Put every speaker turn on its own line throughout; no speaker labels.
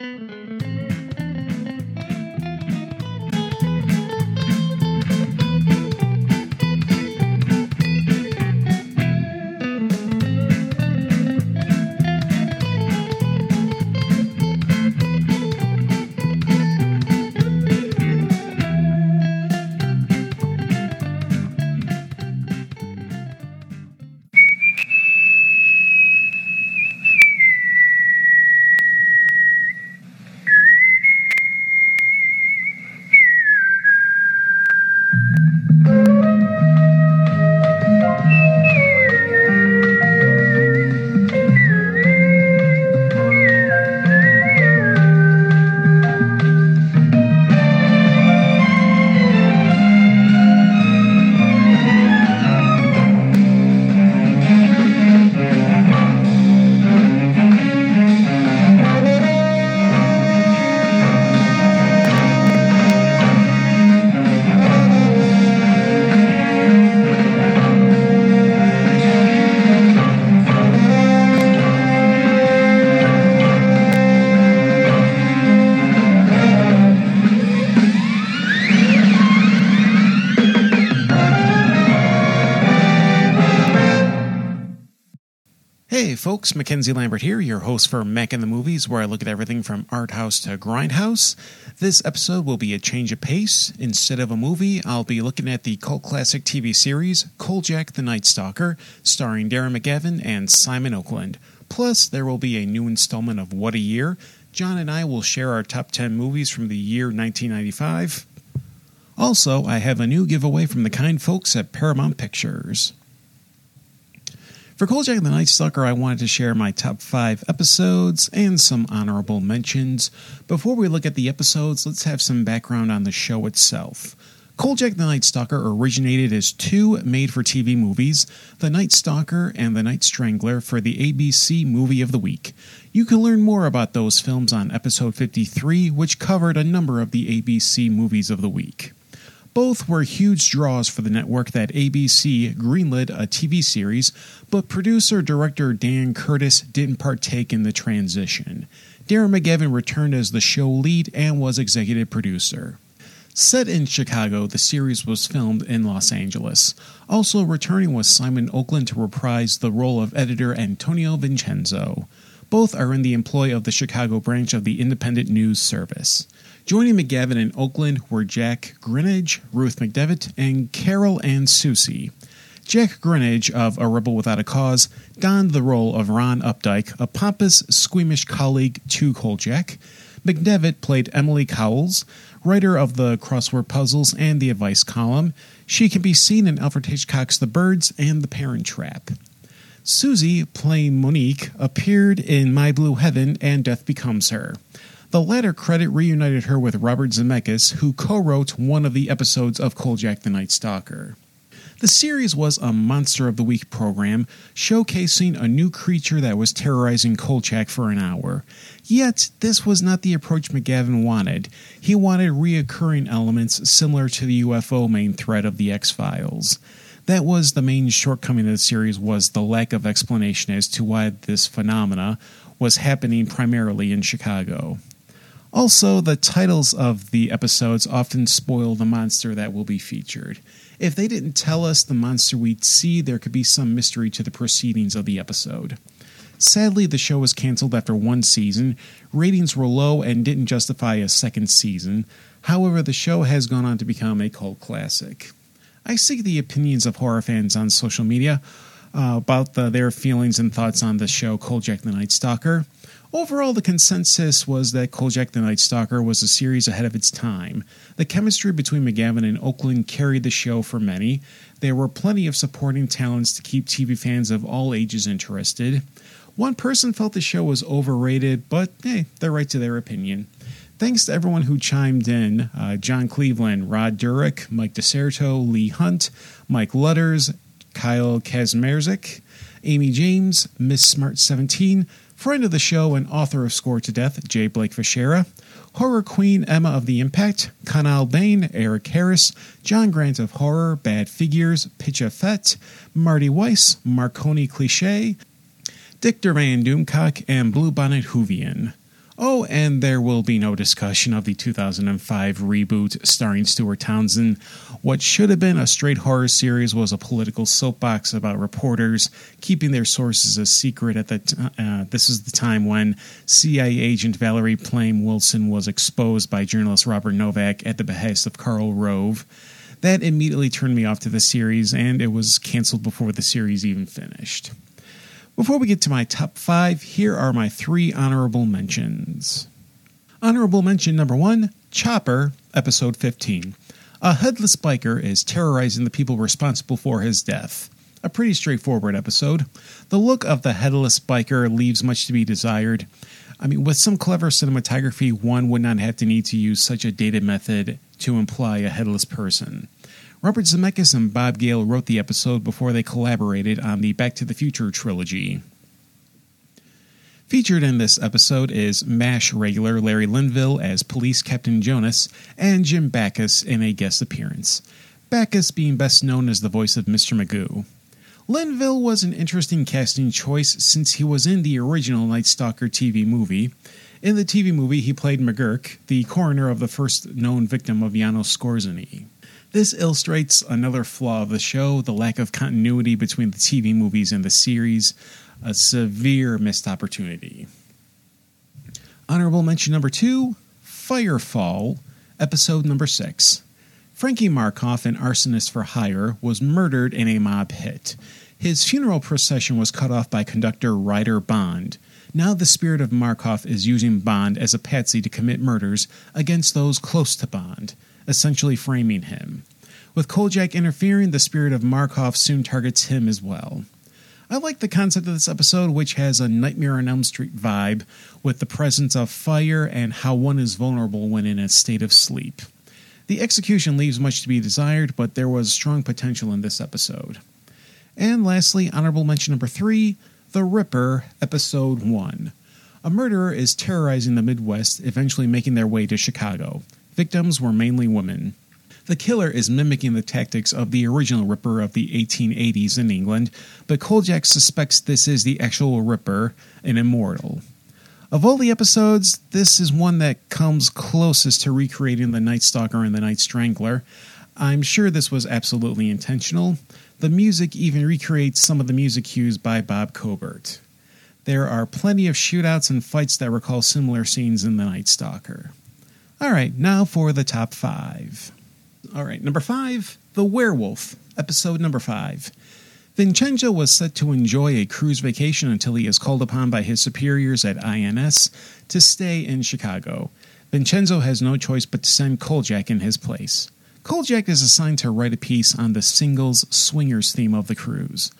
Hey folks, Mackenzie Lambert here, your host for Mac in the Movies, where I look at everything from art house to grindhouse. This episode will be a change of pace. Instead of a movie, I'll be looking at the cult classic TV series Kolchak the Night Stalker, starring Darren McGavin and Simon Oakland. Plus, there will be a new installment of What a Year. John and I will share our top 10 movies from the year 1995. Also, I have a new giveaway from the kind folks at Paramount Pictures. For Kolchak the Night Stalker, I wanted to share my top five episodes and some honorable mentions. Before we look at the episodes, let's have some background on the show itself. Kolchak the Night Stalker originated as two made for TV movies The Night Stalker and The Night Strangler for the ABC Movie of the Week. You can learn more about those films on episode 53, which covered a number of the ABC movies of the week. Both were huge draws for the network that ABC greenlit a TV series, but producer director Dan Curtis didn't partake in the transition. Darren McGavin returned as the show lead and was executive producer. Set in Chicago, the series was filmed in Los Angeles. Also returning was Simon Oakland to reprise the role of editor Antonio Vincenzo. Both are in the employ of the Chicago branch of the Independent News Service. Joining McGavin in Oakland were Jack Grinnage, Ruth McDevitt, and Carol Ann Susi. Jack Grinnage of A Rebel Without a Cause donned the role of Ron Updike, a pompous, squeamish colleague to Kolchak. McDevitt played Emily Cowles, writer of the crossword puzzles and the advice column. She can be seen in Alfred Hitchcock's The Birds and The Parent Trap. Susi, playing Monique, appeared in My Blue Heaven and Death Becomes Her. The latter credit reunited her with Robert Zemeckis, who co wrote one of the episodes of Kolchak the Night Stalker. The series was a Monster of the Week program, showcasing a new creature that was terrorizing Kolchak for an hour. Yet, this was not the approach McGavin wanted. He wanted reoccurring elements similar to the UFO main threat of the X Files. That was the main shortcoming of the series was the lack of explanation as to why this phenomena was happening primarily in Chicago. Also, the titles of the episodes often spoil the monster that will be featured. If they didn't tell us the monster we'd see, there could be some mystery to the proceedings of the episode. Sadly, the show was canceled after one season. Ratings were low and didn't justify a second season. However, the show has gone on to become a cult classic. I seek the opinions of horror fans on social media uh, about the, their feelings and thoughts on the show Kolchak the Night Stalker. Overall, the consensus was that Kolchak the Night Stalker was a series ahead of its time. The chemistry between McGavin and Oakland carried the show for many. There were plenty of supporting talents to keep TV fans of all ages interested. One person felt the show was overrated, but hey, they're right to their opinion. Thanks to everyone who chimed in uh, John Cleveland, Rod Durick, Mike DeSerto, Lee Hunt, Mike Lutters, Kyle Kazmerzik, Amy James, Miss Smart 17, friend of the show and author of Score to Death, J. Blake Fischera, Horror Queen Emma of the Impact, Kanal Bain, Eric Harris, John Grant of Horror, Bad Figures, Pitcha Fett, Marty Weiss, Marconi Cliche, Dick Duran Doomcock, and Bluebonnet Hoovian. Oh, and there will be no discussion of the 2005 reboot starring Stuart Townsend. What should have been a straight horror series was a political soapbox about reporters keeping their sources a secret. At the t- uh, this is the time when CIA agent Valerie Plame Wilson was exposed by journalist Robert Novak at the behest of Karl Rove. That immediately turned me off to the series, and it was canceled before the series even finished. Before we get to my top five, here are my three honorable mentions. Honorable mention number one Chopper, episode 15. A headless biker is terrorizing the people responsible for his death. A pretty straightforward episode. The look of the headless biker leaves much to be desired. I mean, with some clever cinematography, one would not have to need to use such a dated method to imply a headless person. Robert Zemeckis and Bob Gale wrote the episode before they collaborated on the Back to the Future trilogy. Featured in this episode is MASH regular Larry Linville as Police Captain Jonas and Jim Backus in a guest appearance. Backus being best known as the voice of Mr. Magoo. Linville was an interesting casting choice since he was in the original Night Stalker TV movie. In the TV movie, he played McGurk, the coroner of the first known victim of Janos Skorzeny. This illustrates another flaw of the show the lack of continuity between the TV movies and the series, a severe missed opportunity. Honorable mention number two Firefall, episode number six. Frankie Markov, an arsonist for hire, was murdered in a mob hit. His funeral procession was cut off by conductor Ryder Bond. Now the spirit of Markov is using Bond as a patsy to commit murders against those close to Bond essentially framing him. With Kolchak interfering, the spirit of Markov soon targets him as well. I like the concept of this episode, which has a Nightmare on Elm Street vibe, with the presence of fire and how one is vulnerable when in a state of sleep. The execution leaves much to be desired, but there was strong potential in this episode. And lastly, honorable mention number three The Ripper, Episode 1. A murderer is terrorizing the Midwest, eventually making their way to Chicago. Victims were mainly women. The killer is mimicking the tactics of the original Ripper of the 1880s in England, but Kolchak suspects this is the actual Ripper, an immortal. Of all the episodes, this is one that comes closest to recreating the Night Stalker and the Night Strangler. I'm sure this was absolutely intentional. The music even recreates some of the music cues by Bob Cobert. There are plenty of shootouts and fights that recall similar scenes in The Night Stalker. All right, now for the top five. All right, number five The Werewolf, episode number five. Vincenzo was set to enjoy a cruise vacation until he is called upon by his superiors at INS to stay in Chicago. Vincenzo has no choice but to send Kolchak in his place. Kolchak is assigned to write a piece on the singles swingers theme of the cruise.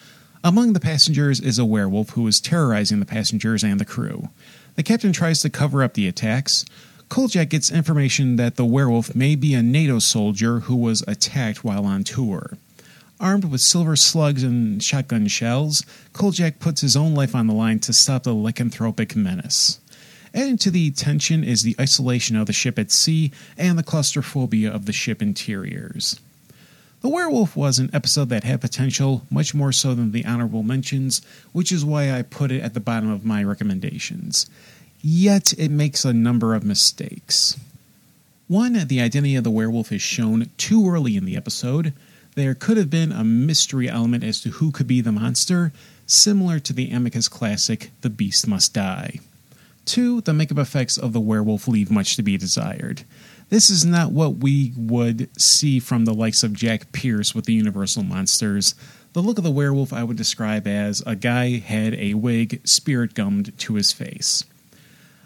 Among the passengers is a werewolf who is terrorizing the passengers and the crew. The captain tries to cover up the attacks. Kolchak gets information that the werewolf may be a NATO soldier who was attacked while on tour. Armed with silver slugs and shotgun shells, Kolchak puts his own life on the line to stop the lycanthropic menace. Adding to the tension is the isolation of the ship at sea and the claustrophobia of the ship interiors. The Werewolf was an episode that had potential, much more so than the honorable mentions, which is why I put it at the bottom of my recommendations yet it makes a number of mistakes. One, the identity of the werewolf is shown too early in the episode. There could have been a mystery element as to who could be the monster, similar to the Amicus classic The Beast Must Die. Two, the makeup effects of the werewolf leave much to be desired. This is not what we would see from the likes of Jack Pierce with the Universal Monsters. The look of the werewolf I would describe as a guy had a wig spirit gummed to his face.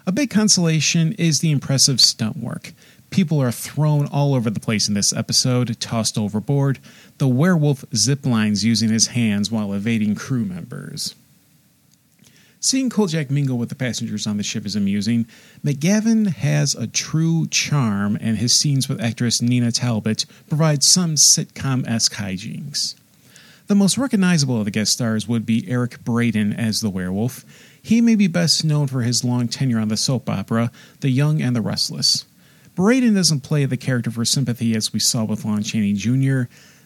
A big consolation is the impressive stunt work. People are thrown all over the place in this episode, tossed overboard. The werewolf zip lines using his hands while evading crew members. Seeing Kolchak mingle with the passengers on the ship is amusing. McGavin has a true charm, and his scenes with actress Nina Talbot provide some sitcom esque hijinks. The most recognizable of the guest stars would be Eric Braeden as the werewolf. He may be best known for his long tenure on the soap opera The Young and the Restless. Braeden doesn't play the character for sympathy as we saw with Lon Chaney Jr.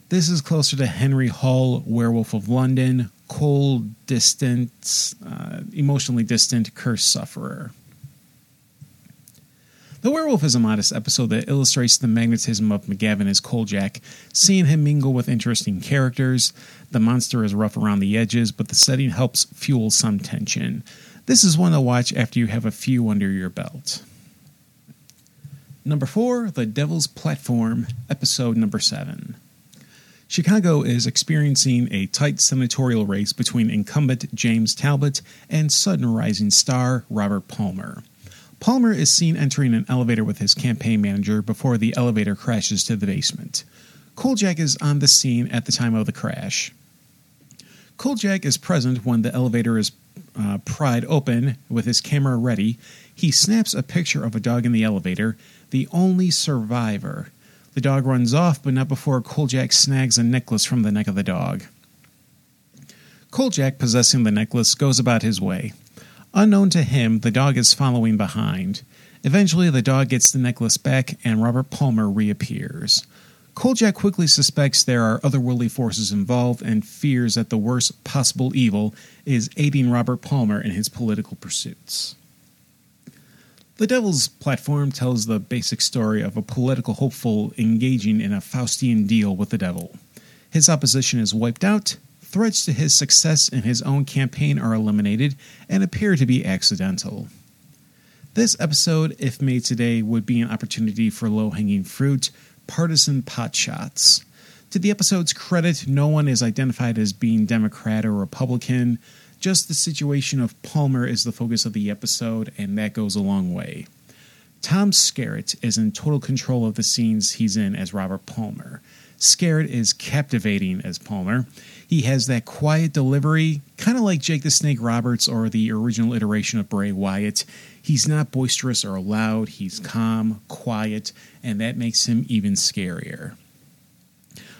This is closer to Henry Hull, Werewolf of London, cold, distant, uh, emotionally distant curse sufferer. The Werewolf is a modest episode that illustrates the magnetism of McGavin as Kolchak, seeing him mingle with interesting characters. The monster is rough around the edges, but the setting helps fuel some tension. This is one to watch after you have a few under your belt. Number four, The Devil's Platform, episode number seven. Chicago is experiencing a tight senatorial race between incumbent James Talbot and sudden rising star Robert Palmer. Palmer is seen entering an elevator with his campaign manager before the elevator crashes to the basement. Kolchak is on the scene at the time of the crash. Kolchak is present when the elevator is uh, pried open with his camera ready. He snaps a picture of a dog in the elevator, the only survivor. The dog runs off, but not before Kolchak snags a necklace from the neck of the dog. Kolchak, possessing the necklace, goes about his way. Unknown to him, the dog is following behind. Eventually, the dog gets the necklace back, and Robert Palmer reappears. Kolchak quickly suspects there are otherworldly forces involved and fears that the worst possible evil is aiding Robert Palmer in his political pursuits. The Devil's Platform tells the basic story of a political hopeful engaging in a Faustian deal with the devil. His opposition is wiped out, threats to his success in his own campaign are eliminated and appear to be accidental. This episode, if made today, would be an opportunity for low hanging fruit, partisan potshots. To the episode's credit, no one is identified as being Democrat or Republican. Just the situation of Palmer is the focus of the episode, and that goes a long way. Tom Skerritt is in total control of the scenes he's in as Robert Palmer. Skerritt is captivating as Palmer. He has that quiet delivery, kind of like Jake the Snake Roberts or the original iteration of Bray Wyatt. He's not boisterous or loud, he's calm, quiet, and that makes him even scarier.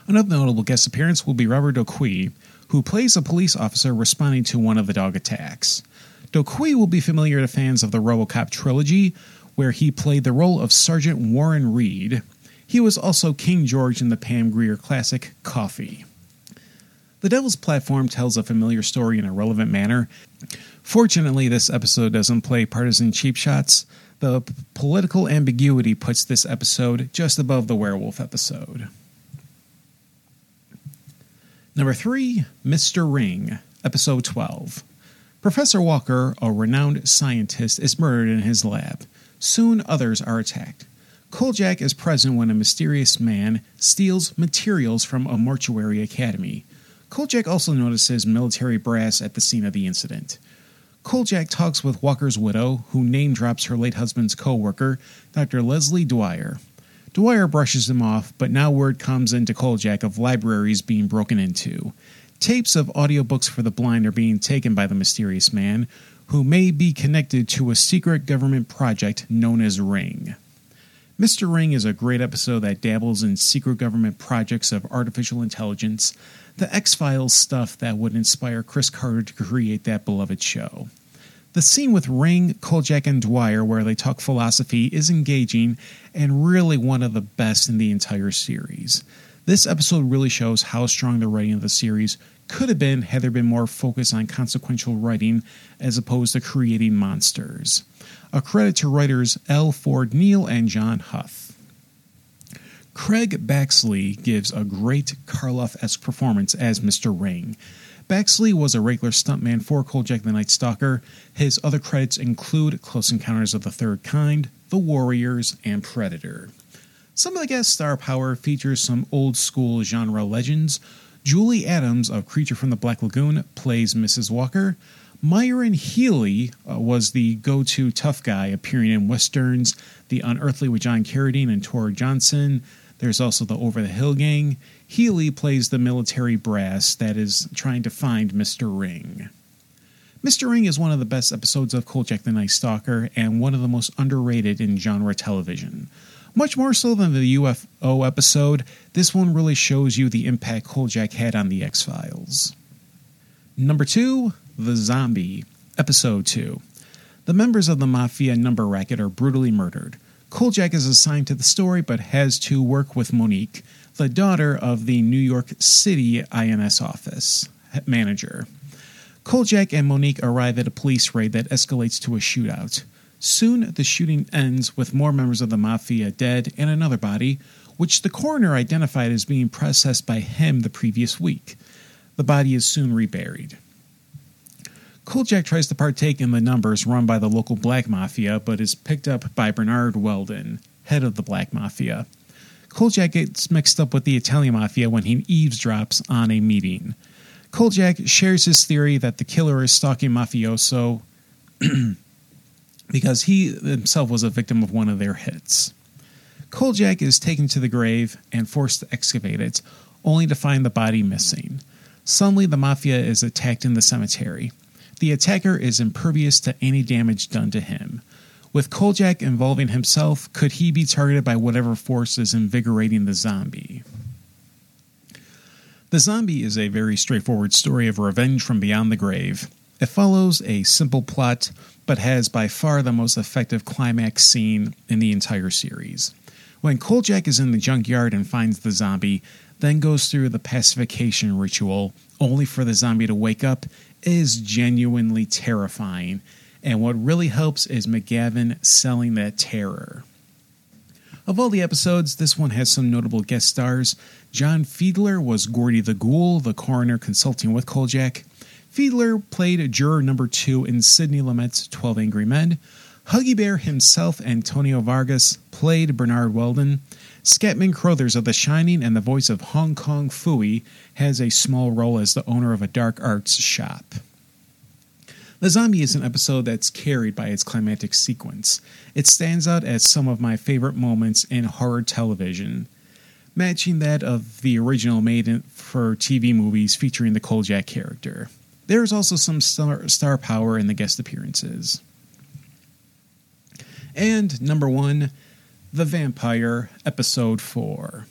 Another notable guest appearance will be Robert DoQui, who plays a police officer responding to one of the dog attacks. DoQui will be familiar to fans of the Robocop trilogy, where he played the role of Sergeant Warren Reed. He was also King George in the Pam Grier classic Coffy. The Devil's Platform tells a familiar story in a relevant manner. Fortunately, this episode doesn't play partisan cheap shots. The p- political ambiguity puts this episode just above the werewolf episode. Number 3, Mr. Ring, Episode 12. Professor Walker, a renowned scientist, is murdered in his lab. Soon others are attacked. Kolchak is present when a mysterious man steals materials from a mortuary academy. Kolchak also notices military brass at the scene of the incident. Kolchak talks with Walker's widow, who name drops her late husband's co worker, Dr. Leslie Dwyer. Dwyer brushes him off, but now word comes into Kolchak of libraries being broken into. Tapes of audiobooks for the blind are being taken by the mysterious man, who may be connected to a secret government project known as Ring. Mr. Ring is a great episode that dabbles in secret government projects of artificial intelligence, the X Files stuff that would inspire Chris Carter to create that beloved show. The scene with Ring, Kolchak, and Dwyer, where they talk philosophy, is engaging and really one of the best in the entire series. This episode really shows how strong the writing of the series could have been had there been more focus on consequential writing as opposed to creating monsters. A credit to writers L. Ford Neale and John Huff. Craig Baxley gives a great Karloff esque performance as Mr. Ring. Baxley was a regular stuntman for Kolchak the Night Stalker. His other credits include Close Encounters of the Third Kind, The Warriors, and Predator. Some of the guest star power features some old school genre legends. Julie Adams of Creature from the Black Lagoon plays Mrs. Walker. Myron Healy uh, was the go to tough guy appearing in westerns The Unearthly with John Carradine and Tor Johnson. There's also the Over the Hill Gang. Healy plays the military brass that is trying to find Mr. Ring. Mr. Ring is one of the best episodes of Kolchak the Night Stalker and one of the most underrated in genre television. Much more so than the UFO episode, this one really shows you the impact Kolchak had on the X Files. Number 2, The Zombie, Episode 2. The members of the Mafia number racket are brutally murdered. Kolchak is assigned to the story but has to work with Monique, the daughter of the New York City INS office manager. Kolchak and Monique arrive at a police raid that escalates to a shootout. Soon, the shooting ends with more members of the mafia dead and another body, which the coroner identified as being processed by him the previous week. The body is soon reburied. Kolchak tries to partake in the numbers run by the local black mafia, but is picked up by Bernard Weldon, head of the black mafia. Kolchak gets mixed up with the Italian mafia when he eavesdrops on a meeting. Kolchak shares his theory that the killer is stalking mafioso because he himself was a victim of one of their hits. Kolchak is taken to the grave and forced to excavate it, only to find the body missing. Suddenly, the mafia is attacked in the cemetery. The attacker is impervious to any damage done to him. With Kolchak involving himself, could he be targeted by whatever force is invigorating the zombie? The Zombie is a very straightforward story of revenge from beyond the grave. It follows a simple plot, but has by far the most effective climax scene in the entire series. When Kolchak is in the junkyard and finds the zombie, then goes through the pacification ritual, only for the zombie to wake up, is genuinely terrifying. And what really helps is McGavin selling that terror. Of all the episodes, this one has some notable guest stars. John Fiedler was Gordy the Ghoul, the coroner consulting with Kolchak. Fiedler played juror number two in Sidney Lumet's 12 Angry Men. Huggy Bear himself, Antonio Vargas, played Bernard Weldon. Scatman Crothers of The Shining and the voice of Hong Kong Phooey has a small role as the owner of a dark arts shop. The Zombie is an episode that's carried by its climactic sequence. It stands out as some of my favorite moments in horror television, matching that of the original made for TV movies featuring the Kolchak character. There is also some star, star power in the guest appearances. And number one, The Vampire, Episode 4.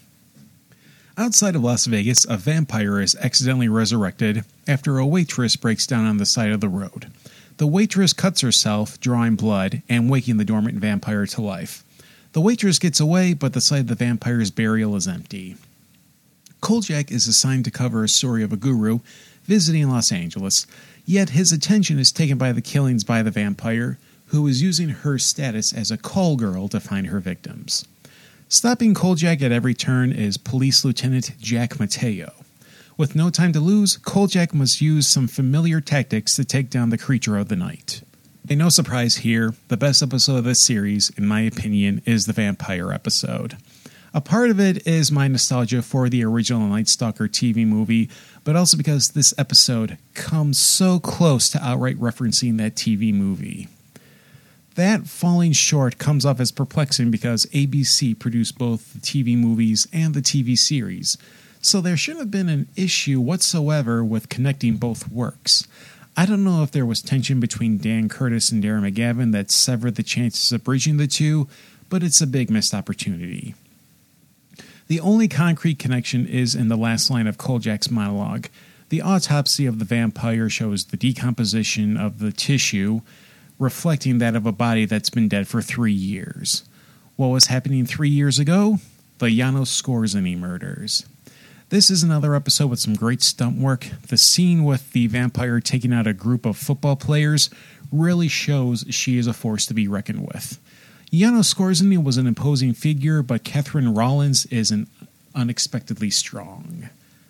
Outside of Las Vegas, a vampire is accidentally resurrected after a waitress breaks down on the side of the road. The waitress cuts herself, drawing blood, and waking the dormant vampire to life. The waitress gets away, but the site of the vampire's burial is empty. Kolchak is assigned to cover a story of a guru visiting Los Angeles, yet his attention is taken by the killings by the vampire, who is using her status as a call girl to find her victims. Stopping Kolchak at every turn is Police Lieutenant Jack Mateo. With no time to lose, Kolchak must use some familiar tactics to take down the creature of the night. And no surprise here, the best episode of this series, in my opinion, is the vampire episode. A part of it is my nostalgia for the original Night Stalker TV movie, but also because this episode comes so close to outright referencing that TV movie. That falling short comes off as perplexing because ABC produced both the TV movies and the TV series, so there shouldn't have been an issue whatsoever with connecting both works. I don't know if there was tension between Dan Curtis and Darren McGavin that severed the chances of bridging the two, but it's a big missed opportunity. The only concrete connection is in the last line of Kolchak's monologue. The autopsy of the vampire shows the decomposition of the tissue, reflecting that of a body that's been dead for three years. What was happening three years ago? The Janos Skorzeny murders. This is another episode with some great stunt work. The scene with the vampire taking out a group of football players really shows she is a force to be reckoned with. Janos Skorzeny was an imposing figure, but Catherine Rawlins is an unexpectedly strong.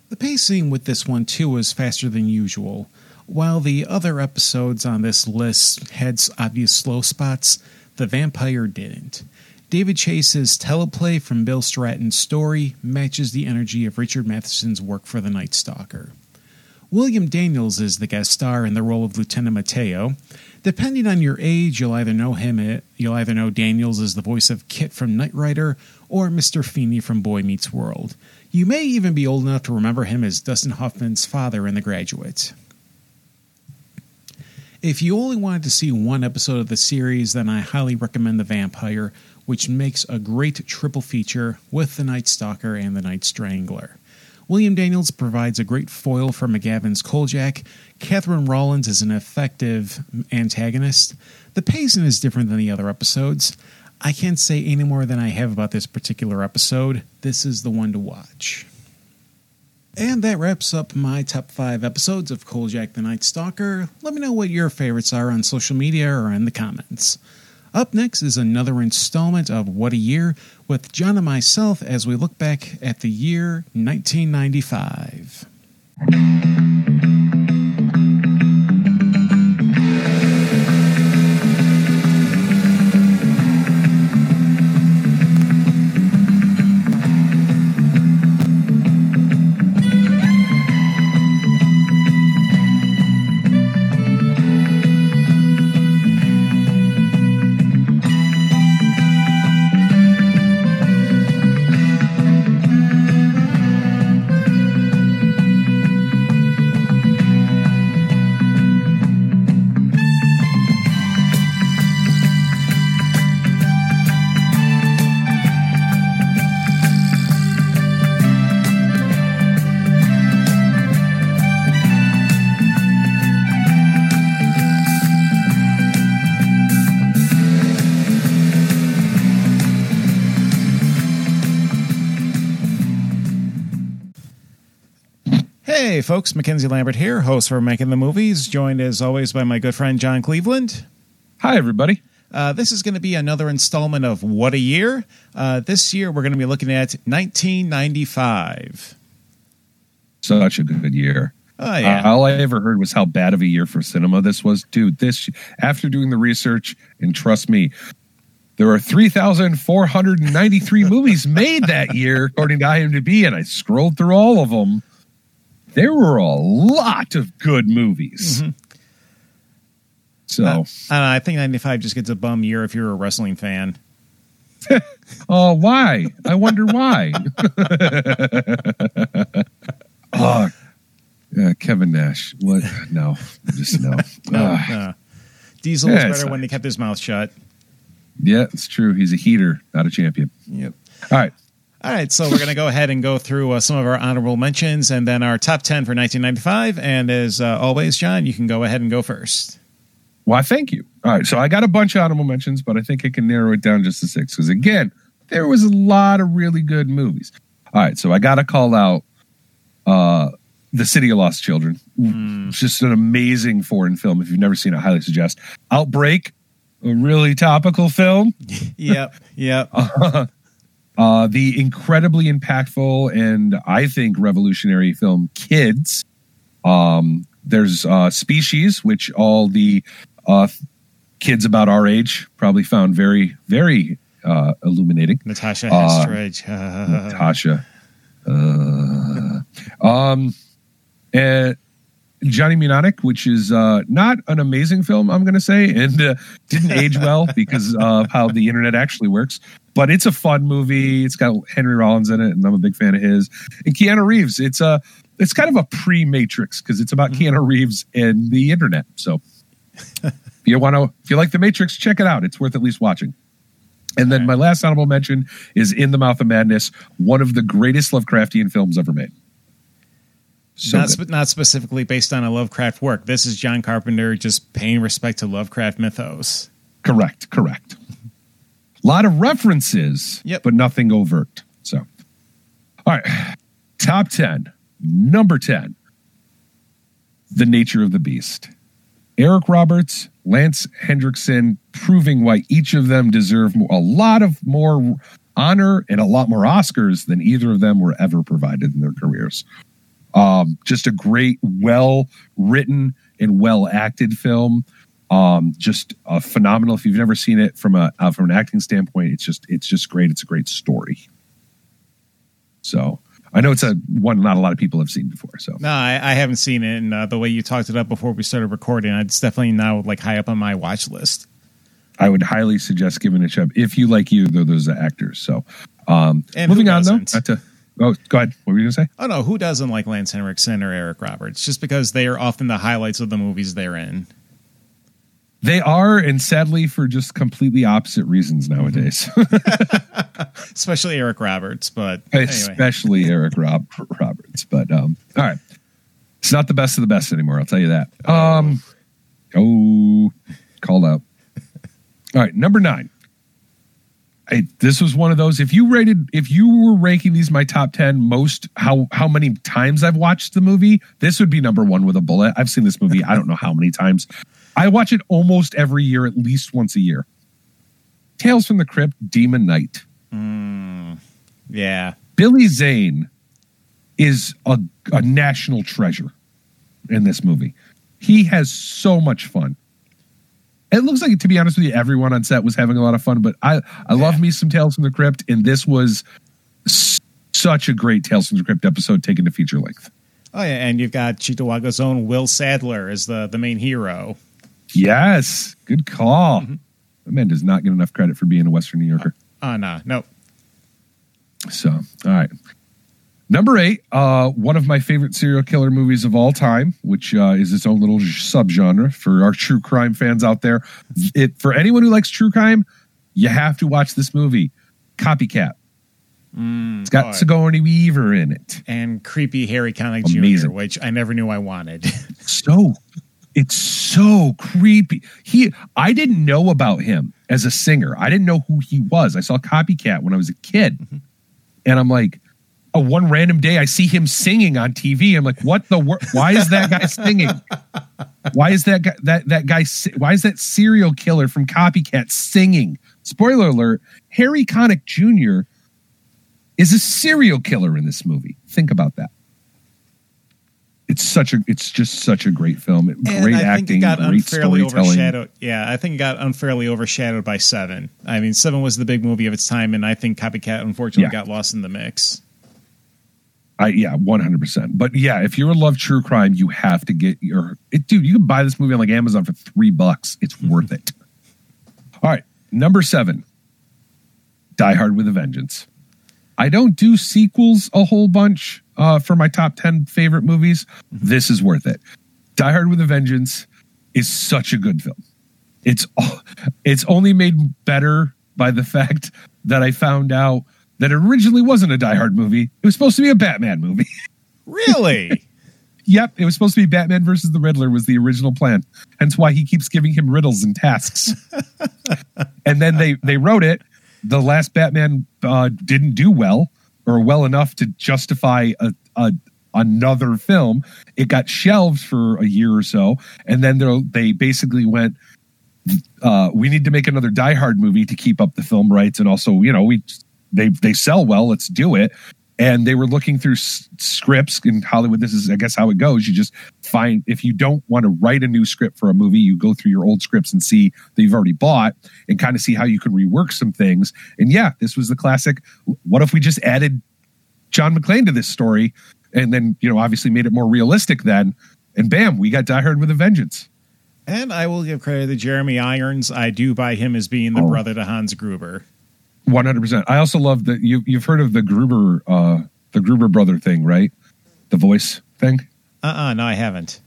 The pacing with this one too is faster than usual. While the other episodes on this list had obvious slow spots, The Vampire didn't. David Chase's teleplay from Bill Stratton's story matches the energy of Richard Matheson's work for The Night Stalker. William Daniels is the guest star in the role of Lieutenant Mateo. Depending on your age, you'll either know him, eh, you'll either know Daniels as the voice of KITT from Knight Rider or Mr. Feeney from Boy Meets World. You may even be old enough to remember him as Dustin Hoffman's father in The Graduate. If you only wanted to see one episode of the series, then I highly recommend The Vampire, which makes a great triple feature with The Night Stalker and The Night Strangler. William Daniels provides a great foil for McGavin's Kolchak. Catherine Rawlins is an effective antagonist. The pacing is different than the other episodes. I can't say any more than I have about this particular episode. This is the one to watch. And that wraps up my top five episodes of Kolchak the Night Stalker. Let me know what your favorites are on social media or in the comments. Up next is another installment of What a Year with John and myself as we look back at the year 1995. Folks, Mackenzie Lambert here, host for Making the Movies, joined as always by my good friend John Cleveland.
Hi, everybody.
Uh, this is going to be another installment of What a Year. Uh, this year, we're going to be looking at 1995.
Such a good year.
Oh, yeah.
Uh, all I ever heard was how bad of a year for cinema this was. Dude, this, after doing the research, and trust me, there are 3,493 movies made that year, according to IMDb, and I scrolled through all of them. There were a lot of good movies.
Mhm.
So,
Uh, I, I think 95 just gets a bum year if you're a wrestling fan.
oh, why? I wonder why. oh, yeah, Kevin Nash. What? No, just no.
No, no. Diesel
Yeah,
was better when he kept his mouth shut.
Yeah, it's true. He's a heater, not a champion.
Yep.
All right.
All right, so we're going to go ahead and go through uh, some of our honorable mentions and then our top 10 for 1995. And as uh, always, John, you can go ahead and go first.
Why, thank you. All right. So I got a bunch of honorable mentions, but I think I can narrow it down just to six because, again, there was a lot of really good movies. All right. So I got to call out uh, The City of Lost Children. It's just an amazing foreign film. If you've never seen it, I highly suggest. Outbreak, a really topical film.
Yep, yep.
uh, the incredibly impactful and I think revolutionary film Kids. Um, there's uh, Species, which all the uh, kids about our age probably found very, very uh, illuminating.
Natasha
Uh,
Henstridge.
Tasha. Uh, um, and Johnny Mnemonic, which is uh, not an amazing film, I'm going to say, and uh, didn't age well because of how the internet actually works. But it's a fun movie. It's got Henry Rollins in it, and I'm a big fan of his. And Keanu Reeves. It's a it's kind of a pre-Matrix because it's about mm-hmm. Keanu Reeves and the internet. So if you want to, if you like the Matrix, check it out. It's worth at least watching. And then
Okay.
my last honorable mention is In the Mouth of Madness, one of the greatest Lovecraftian films ever made. So
not, spe- not specifically based on a Lovecraft work. This is John Carpenter just paying respect to Lovecraft mythos.
correct, correct. A lot of references,
Yep.
but nothing overt. So, all right, top ten, number ten, The Nature of the Beast. Eric Roberts, Lance Henriksen, proving why each of them deserve a lot of more honor and a lot more Oscars than either of them were ever provided in their careers. Um, just a great, well written and well acted film. Um, just a phenomenal. If you've never seen it from a uh, from an acting standpoint, it's just it's just great. It's a great story. So I know it's a one not a lot of people have seen before. So
No, I, I haven't seen it, and uh, the way you talked it up before we started recording, it's definitely now like high up on my watch list.
I would highly suggest giving it a shot if you like either of those actors. So um,
And
moving on though, to oh go ahead. What were you gonna say?
Oh no, who doesn't like Lance Henriksen or Eric Roberts? Just because they are often the highlights of the movies they're in.
They are, and sadly for just completely opposite reasons nowadays.
Especially Eric Roberts, but anyway.
especially Eric Rob- Roberts. But um, all right, it's not the best of the best anymore. I'll tell you that. Um, oh, called out. All right, number nine. I, this was one of those. If you rated, if you were ranking these my top ten most, how how many times I've watched the movie, this would be number one with a bullet. I've seen this movie. I don't know how many times. I watch it almost every year, at least once a year. Tales from the Crypt, Demon Knight. Hmm.
Yeah.
Billy Zane is a, a national treasure in this movie. He has so much fun. It looks like, to be honest with you, everyone on set was having a lot of fun. But I, I love me some Tales from the Crypt, and this was s- such a great Tales from the Crypt episode taken to feature length.
Oh yeah, and you've got Cheektowaga's own Will Sadler as the the main hero.
Yes, good call. That man does not get enough credit for being a Western New Yorker.
Oh no, no.
So, all right. Number eight, uh, one of my favorite serial killer movies of all time, which uh, is its own little subgenre for our true crime fans out there. It for anyone who likes true crime, you have to watch this movie, Copycat. it's got
right.
Sigourney Weaver in it.
And creepy Harry Connick Jr., which I never knew I wanted.
So, it's so creepy. He, I didn't know about him as a singer. I didn't know who he was. I saw Copycat when I was a kid, mm-hmm. and I'm like, oh, one random day I see him singing on TV. I'm like, what the? Wor- why is that guy singing? Why is that guy that that guy? Why is that serial killer from Copycat singing? Spoiler alert: Harry Connick Jr. is a serial killer in this movie. Think about that. It's such a. It's just such a great film.
and
Great
I think
acting.
it got
great
unfairly
storytelling.
overshadowed. Yeah, I think it got unfairly overshadowed by Seven. I mean, Seven was the big movie of its time, and I think Copycat unfortunately
Yeah.
got lost in the mix.
I yeah, one hundred percent. But yeah, if you're a love true crime, you have to get your it, dude. You can buy this movie on like Amazon for three bucks. It's worth it. All right, number seven, Die Hard with a Vengeance. I don't do sequels a whole bunch uh, for my top ten favorite movies. This is worth it. Die Hard with a Vengeance is such a good film. It's it's only made better by the fact that I found out that it originally wasn't a Die Hard movie. It was supposed to be a Batman movie.
Really?
yep, it was supposed to be Batman versus the Riddler was the original plan. Hence why he keeps giving him riddles and tasks. and then they they wrote it. The last Batman uh, didn't do well or well enough to justify a, a another film. It got shelved for a year or so, and then they basically went. Uh, we need to make another Die Hard movie to keep up the film rights, and also, you know, we they they sell well. Let's do it. And they were looking through s- scripts in Hollywood. This is, I guess, how it goes. You just find if you don't want to write a new script for a movie, you go through your old scripts and see that you've already bought, and kind of see how you can rework some things. And yeah, this was the classic. What if we just added John McClane to this story, and then you know, obviously made it more realistic then, and bam, we got Die Hard with a Vengeance.
and I will give credit to Jeremy Irons. I do buy him as being the
Oh.
brother to Hans Gruber.
One hundred percent. I also love that you you've heard of the Gruber uh the Gruber brother thing, right? The voice thing.
Uh uh no, I haven't.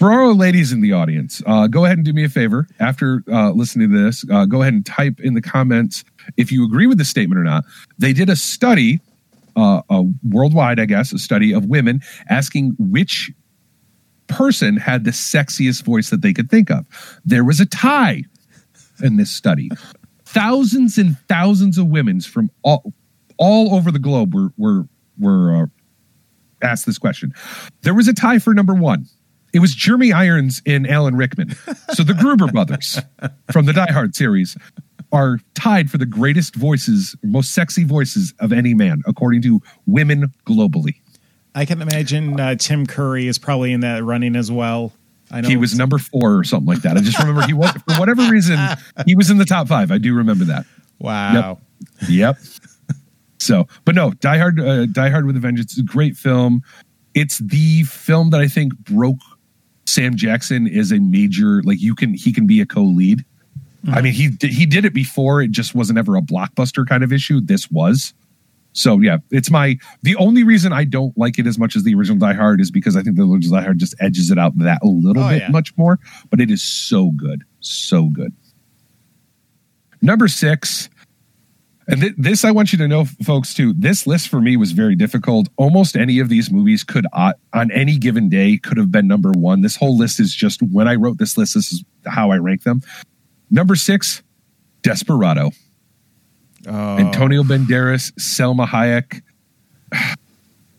For our ladies in the audience, uh, go ahead and do me a favor. After uh, listening to this, uh, go ahead and type in the comments if you agree with the statement or not. They did a study, uh, a worldwide, I guess, a study of women asking which person had the sexiest voice that they could think of. There was a tie in this study. Thousands and thousands of women from all all over the globe were were were uh, asked this question. There was a tie for number one. It was Jeremy Irons and Alan Rickman. So the Gruber brothers from the Die Hard series are tied for the greatest voices, most sexy voices of any man, according to women globally.
I can imagine uh, Tim Curry is probably in that running as well. I know
He was number four or something like that. I just remember he was, for whatever reason, he was in the top five. I do remember that.
wow.
Yep. yep. So, but no, Die Hard, uh, Die Hard with a Vengeance is a great film. It's the film that I think broke Sam Jackson as a major. Like you can, he can be a co-lead. I mean, he he did it before. It just wasn't ever a blockbuster kind of issue. This was. So yeah, it's my the only reason I don't like it as much as the original Die Hard is because I think the original Die Hard just edges it out that a little
Oh,
bit
yeah.
much more. But it is so good, so good. Number six, and th- this I want you to know, folks, too. This list for me was very difficult. Almost any of these movies could, uh, on any given day, could have been number one. This whole list is just when I wrote this list. This is how I rank them. Number six, Desperado.
Oh,
Antonio Banderas, Selma Hayek,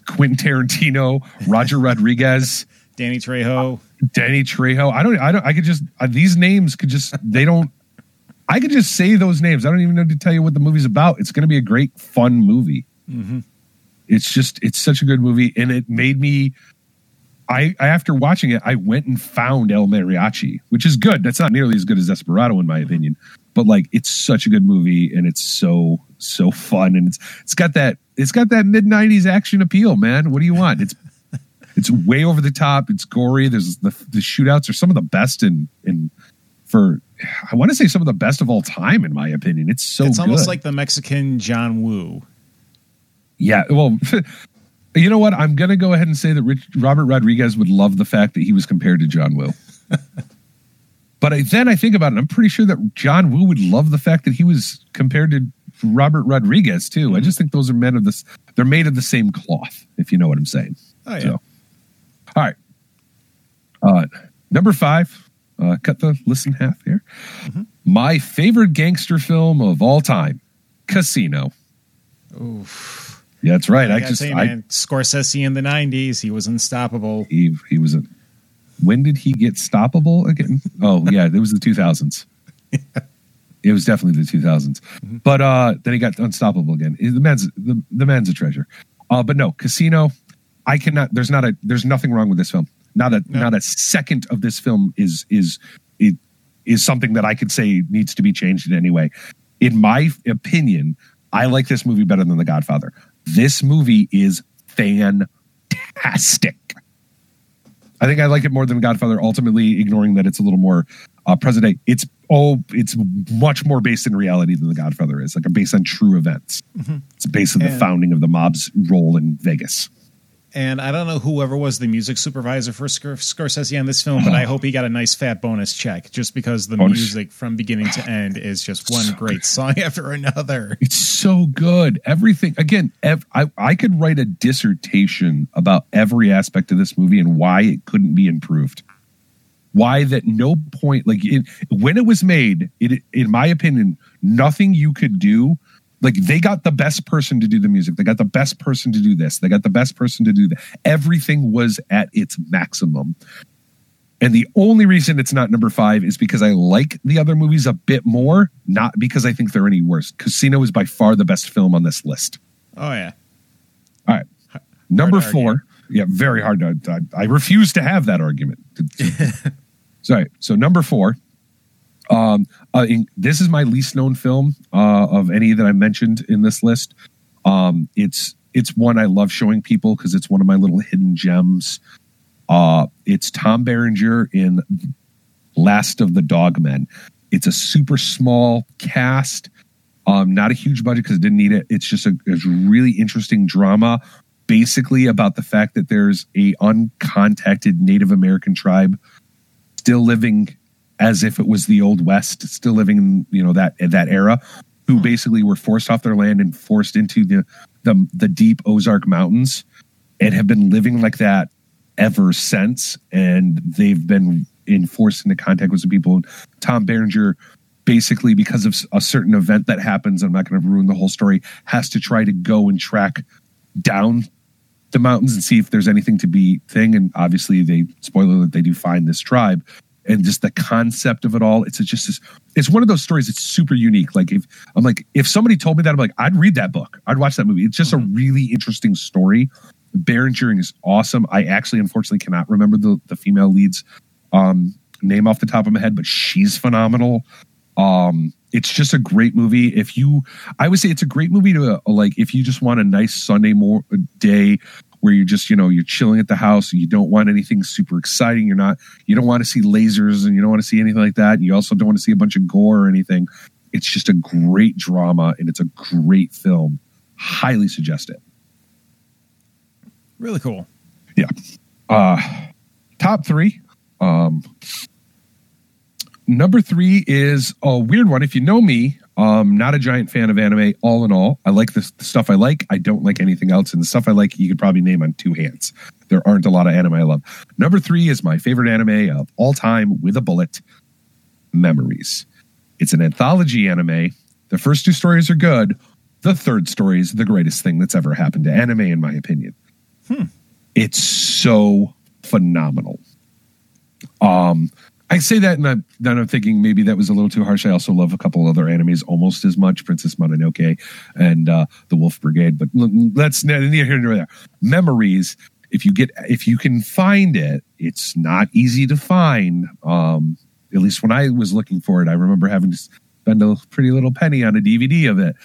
Quentin Tarantino, Roger Rodriguez,
Danny Trejo.
Danny Trejo. I don't. I don't. I could just uh, these names could just. They don't. I could just say those names. I don't even know to tell you what the movie's about. It's going to be a great, fun movie.
Mm-hmm.
It's just, it's such a good movie, and it made me. I, I after watching it, I went and found El Mariachi, which is good. That's not nearly as good as Desperado, in my opinion, but like it's such a good movie, and it's so so fun, and it's it's got that it's got that mid '90s action appeal, man. What do you want? It's it's way over the top. It's gory. There's the the shootouts are some of the best in in for I want to say some of the best of all time, in my opinion. It's so
it's almost
good.
like the Mexican John Woo.
Yeah, well, you know what? I'm going to go ahead and say that Rich, Robert Rodriguez would love the fact that he was compared to John Woo. but I, then I think about it, I'm pretty sure that John Woo would love the fact that he was compared to Robert Rodriguez too. I
Mm-hmm.
just think those are men of this. They're made of the same cloth, if you know what I'm saying.
Oh yeah.
So, all right. Uh, number five, uh, cut the listen half here.
Mm-hmm.
My favorite gangster film of all time, Casino.
Oof.
Yeah, that's right.
I,
I, just I,
man, Scorsese in the '90s, he was unstoppable.
he he was a. When did he get stoppable again? Oh yeah, it was the 2000s. It was definitely the 2000s. But uh then he got unstoppable again. The man's the, the man's a treasure. Uh but no, Casino, I cannot there's not a there's nothing wrong with this film. Not a
No.
not a second of this film is is it is something that I could say needs to be changed in any way. In my opinion, I like this movie better than The Godfather. This movie is fantastic. I think I like it more than Godfather. Ultimately, ignoring that it's a little more uh, present day. It's all it's much more based in reality than The Godfather is. Like a based on true events. It's based on the founding of the mob's role in Vegas.
And I don't know whoever was the music supervisor for Scor- Scorsese on this film, but I uh-huh. hope he got a nice fat bonus check just because the
Bonus.
music from beginning to end is just one great song after another.
It's so good. Everything again. Ev- I I could write a dissertation about every aspect of this movie and why it couldn't be improved. Why that no point like it, when it was made, it in my opinion, nothing you could do. Like they got the best person to do the music. They got the best person to do this. They got the best person to do that. Everything was at its maximum. And the only reason it's not number five is because I like the other movies a bit more, not because I think they're any worse. Casino is by far the best film on this list.
Oh yeah,
All right. Number
Hard argue.
four. Yeah, very hard to. I, I refuse to have that argument. Sorry. So number four. Um, uh, in, this is my least known film uh, of any that I mentioned in this list. Um, it's it's one I love showing people because it's one of my little hidden gems. Uh, it's Tom Berenger in Last of the Dogmen. It's a super small cast, um, not a huge budget because it didn't need it. It's just a, a really interesting drama, basically about the fact that there's a uncontacted Native American tribe still living as if it was the old west, still living in you know that that era, who hmm. basically were forced off their land and forced into the the, the deep Ozark Mountains, and have been living like that ever since. And they've been in enforced into contact with some people. Tom Berenger, basically because of a certain event that happens, I'm not going to ruin the whole story, has to try to go and track down the mountains and see if there's anything to be thing. And obviously, they spoiler that they do find this tribe. And just the concept of it all, it's just this, it's one of those stories that's super unique. Like if I'm like, if somebody told me that, I'm like, I'd read that book. I'd watch that movie. It's just a really interesting story. Berenger is awesome. I actually unfortunately cannot remember the, the female lead's um, name off the top of my head, but she's phenomenal. Um, it's just a great movie. If you, I would say it's a great movie to uh, like if you just want a nice Sunday more day where you're just you know you're chilling at the house. You don't want anything super exciting. You're not. You don't want to see lasers and you don't want to see anything like that. You also don't want to see a bunch of gore or anything. It's just a great drama and it's a great film. Highly suggest it.
really cool.
Yeah. Uh, top three. Um, number three is a weird one. If you know me, um, not a giant fan of anime. All in all, I like the, the stuff I like. I don't like anything else, and the stuff I like, you could probably name on two hands. There aren't a lot of anime I love. Number three is my favorite anime of all time with a bullet. Memories. It's an anthology anime. The first two stories are good. The third story is the greatest thing that's ever happened to anime, in my opinion. It's so phenomenal. Um, I say that, and I'm, then I'm thinking maybe that was a little too harsh. I also love a couple other animes almost as much, Princess Mononoke and uh, The Wolf Brigade. But that's neither here nor there. Memories. If you get, if you can find it, it's not easy to find. Um, at least when I was looking for it, I remember having to spend a pretty little penny on a DVD of it.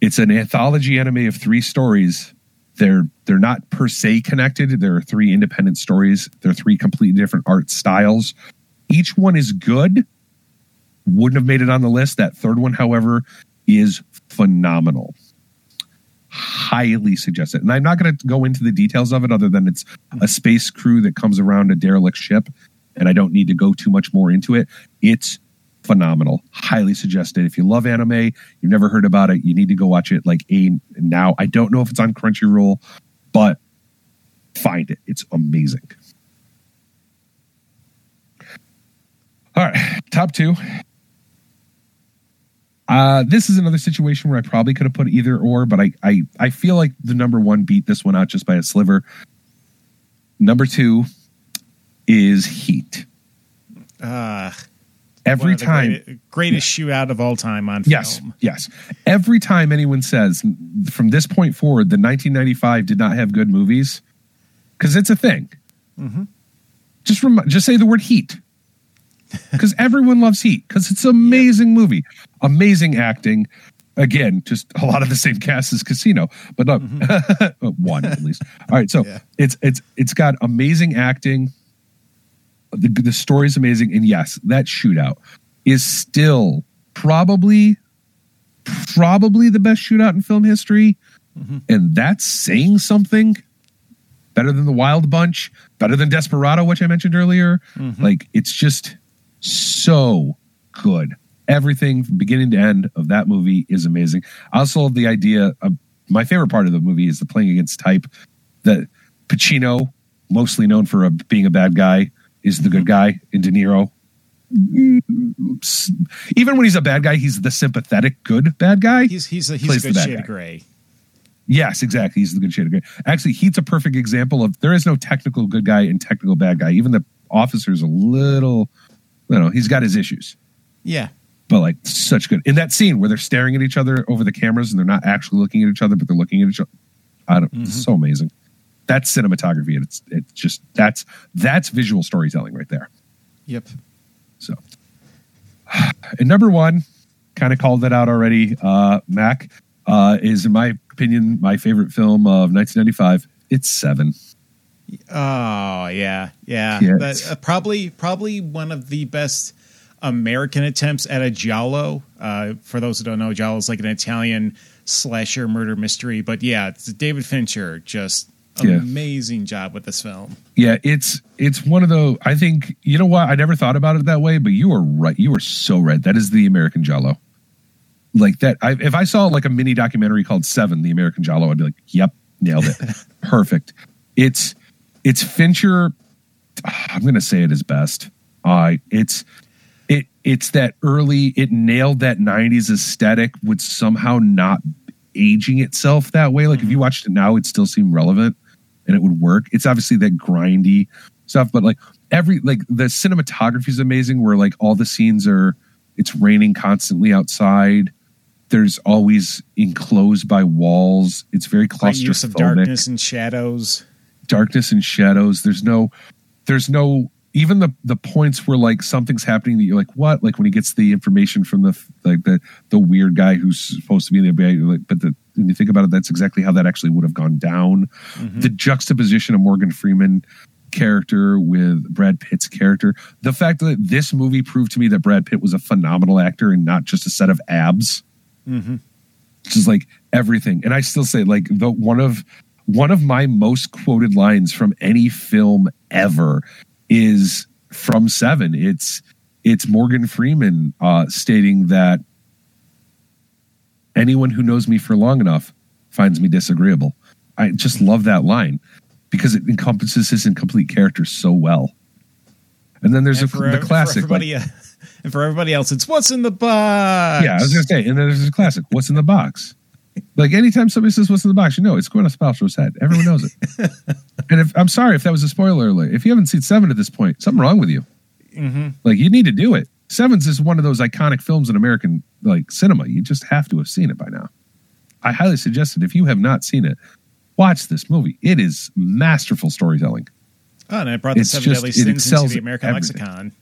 It's an anthology anime of three stories they're they're not per se connected. There are three independent stories. They're three completely different art styles. Each one is good. Wouldn't have made it on the list. That third one, however, is phenomenal. Highly suggest it. And I'm not going to go into the details of it other than it's a space crew that comes around a derelict ship. And I don't need to go too much more into it. It's phenomenal. Highly suggested. If you love anime, you've never heard about it, you need to go watch it like a now. I don't know if it's on Crunchyroll, but find it. It's amazing. All right, top two. Uh, this is another situation where I probably could have put either or, but I, I I feel like the number one beat this one out just by a sliver. Number two is Heat.
Uh,
Every time,
great, greatest yeah. shootout of all time on
yes, film. Yes, Every time anyone says from this point forward, the 1995 did not have good movies, because it's a thing. Mm-hmm. Just rem- just say the word Heat because everyone loves Heat because it's an amazing movie, amazing acting. Again, just a lot of the same cast as Casino, but not mm-hmm. one at least. All right, so yeah. it's it's it's got amazing acting. The the story is amazing, and yes, that shootout is still probably probably the best shootout in film history, mm-hmm. and that's saying something. Better than the Wild Bunch, better than Desperado, which I mentioned earlier. Mm-hmm. Like it's just so good. Everything from beginning to end of that movie is amazing. I also love the idea of my favorite part of the movie is the playing against type that Pacino, mostly known for a, being a bad guy, is the good mm-hmm. guy in De Niro. Even when he's a bad guy, he's the sympathetic good bad guy.
He's he's a, he's a good shade of gray.
Yes, exactly. He's the good shade of gray. Actually, he's a perfect example of there is no technical good guy and technical bad guy. Even the officer's a little you know, he's got his issues.
Yeah.
But like such good in that scene where they're staring at each other over the cameras and they're not actually looking at each other, but they're looking at each other. I don't, mm-hmm. so amazing. That's cinematography. and It's it's just that's that's visual storytelling right there.
Yep.
So, and number one, kind of called that out already. Uh, Mac uh, is, in my opinion, my favorite film of 1995. It's Seven.
Oh yeah, yeah. That, uh, probably probably one of the best American attempts at a giallo. Uh, for those who don't know, giallo is like an Italian slasher murder mystery. But yeah, it's David Fincher just yeah. amazing job with this film.
Yeah, it's it's one of those. I think you know what I never thought about it that way, but you are right. You are so right. That is the American giallo. Like that. I, if I saw like a mini documentary called Seven, the American giallo, I'd be like, "Yep, nailed it, perfect." It's it's Fincher. I'm going to say it is best. Uh, it's it it's that early. It nailed that '90s aesthetic with somehow not aging itself that way. Like if you mm-hmm. watched it now, it still seemed relevant and it would work. It's obviously that grindy stuff, but like every like the cinematography is amazing. Where like all the scenes are, it's raining constantly outside. There's always enclosed by walls. It's very claustrophobic. use of
darkness and shadows
darkness and shadows. There's no, there's no even the the points where like something's happening that you're like what like when he gets the information from the like the the weird guy who's supposed to be the like but the when you think about it that's exactly how that actually would have gone down mm-hmm. the juxtaposition of morgan freeman character with brad pitt's character the fact that this movie proved to me that brad pitt was a phenomenal actor and not just a set of abs mm-hmm. just like everything and i still say like the one of one of my most quoted lines from any film ever is from Seven. It's it's Morgan Freeman uh, stating that anyone who knows me for long enough finds me disagreeable. I just love that line because it encompasses his incomplete character so well. And then there's and a, for, the classic.
For like, and for everybody else, it's what's in the box.
Yeah, I was gonna say, and then there's a classic. What's in the box? Like anytime somebody says what's in the box, you know it's going to Paltrow's head. Everyone knows it. and if I'm sorry if that was a spoiler alert. If you haven't seen seven at this point, something wrong with you. Mm-hmm. Like you need to do it. Sevens is one of those iconic films in American like cinema. You just have to have seen it by now. I highly suggest it if you have not seen it. Watch this movie. It is masterful storytelling.
Oh, and I brought the
It's
seven
just-
deadly sins into the American
everything.
lexicon.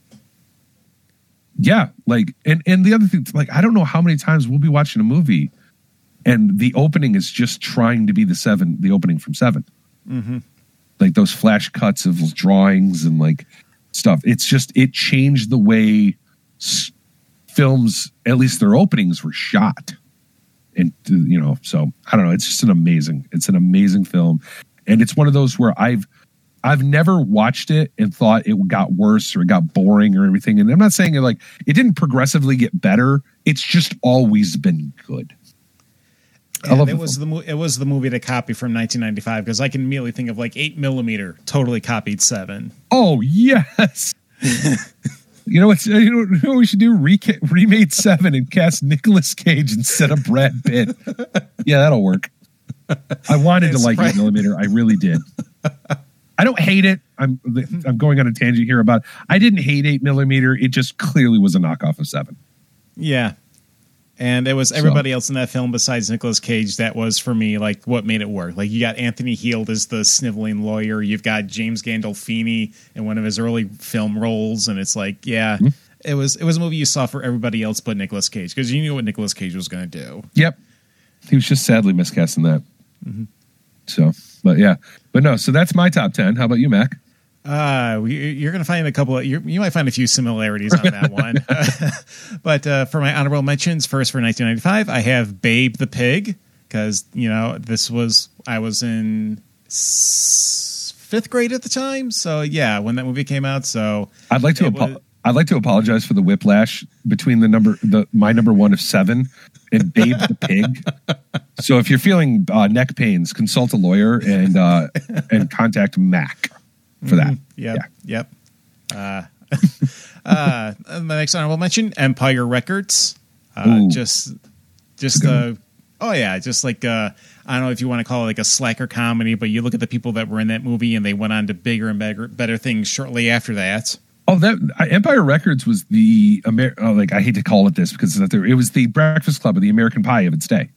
Yeah, like and and the other thing, like I don't know how many times we'll be watching a movie, and the opening is just trying to be the seven, the opening from 7
Mm-hmm.
like those flash cuts of drawings and like stuff. It's just it changed the way s- films, at least their openings, were shot. And you know, so I don't know. It's just an amazing. It's an amazing film, and it's one of those where I've I've never watched it and thought it got worse or it got boring or everything. And I'm not saying it like it didn't progressively get better. It's just always been good. I
And
love
it was the mo- it was the movie to copy from 1995 because I can immediately think of like eight millimeter totally copied seven.
Oh yes. you know what? You know, you know what we should do? Reca- remade seven and cast Nicolas Cage instead of Brad Pitt. yeah, that'll work. I wanted to like
right.
eight millimeter. I really did. I don't hate it. I'm I'm going on a tangent here about. I didn't hate eight millimeter. It just clearly was a knockoff of seven.
Yeah. And it was
So-
everybody else in that film besides Nicolas Cage that was for me like what made it work. Like you got Anthony Heald as the sniveling lawyer, you've got James Gandolfini in one of his early film roles, and it's like, yeah,
Hmm?
it was it was a movie you saw for everybody else but Nicolas Cage because you knew what Nicolas Cage was going to do.
Yep. He was just sadly miscast in that. So, but yeah, but no. So that's my top ten. How about you, Mac?
Uh, you're going to find a couple of, you might find a few similarities on that one. but uh, for my honorable mentions, first for 1995, I have Babe the Pig, because, you know, this was, I was in s- fifth grade at the time. So, yeah, when that movie came out. So,
I'd like to. Apo-
was-
I'd like to apologize for the whiplash between the number, the my number one of seven, and Babe the pig. So if you're feeling uh, neck pains, consult a lawyer and uh, and contact Mac for that.
yep,
Yeah.
yep. Uh, uh, my next honorable mention, Empire Records. Uh, just, just, uh, oh yeah, just like, uh, I don't know if you want to call it like a slacker comedy, but you look at the people that were in that movie and they went on to bigger and better, better things shortly after that.
Oh, that Empire Records was the Amer- oh, like I hate to call it this because. It was the Breakfast Club of the American Pie of its day.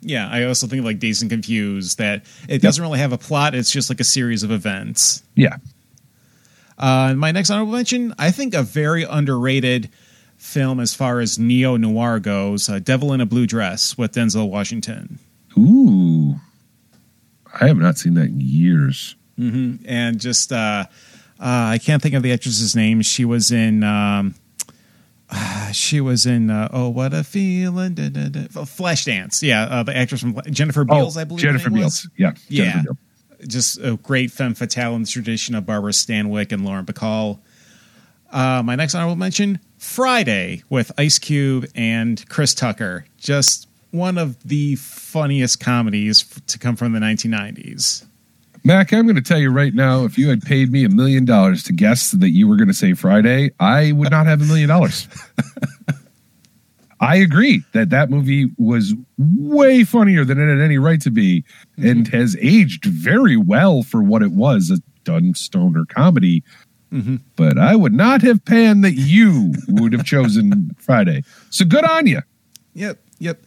Yeah, I also think of like Dazed and Confused that it doesn't really have a plot; it's just like a series of events.
Yeah.
Uh, my next honorable mention, I think a very underrated film as far as neo noir goes, uh, "Devil in a Blue Dress" with Denzel Washington,
Ooh, I have not seen that in years.
and just uh, I can't think of the actress's name. She was in. Um, uh, she was in uh, oh what a feeling da, da, da. Flashdance yeah uh, the actress from Jennifer Beals I believe
Oh, Jennifer Beals. Yeah.
Yeah.
Jennifer Beals.
just a great femme fatale in the tradition of Barbara Stanwyck and Lauren Bacall. Uh, my next honorable mention: Friday with Ice Cube and Chris Tucker. Just one of the funniest comedies to come from the 1990s.
Mac, I'm going to tell you right now, if you had paid me a million dollars to guess that you were going to say Friday, I would not have a million dollars. I agree that that movie was way funnier than it had any right to be mm-hmm. and has aged very well for what it was a done stoner comedy. Mm-hmm. But I would not have panned that you would have chosen Friday. So good on you.
Yep, yep.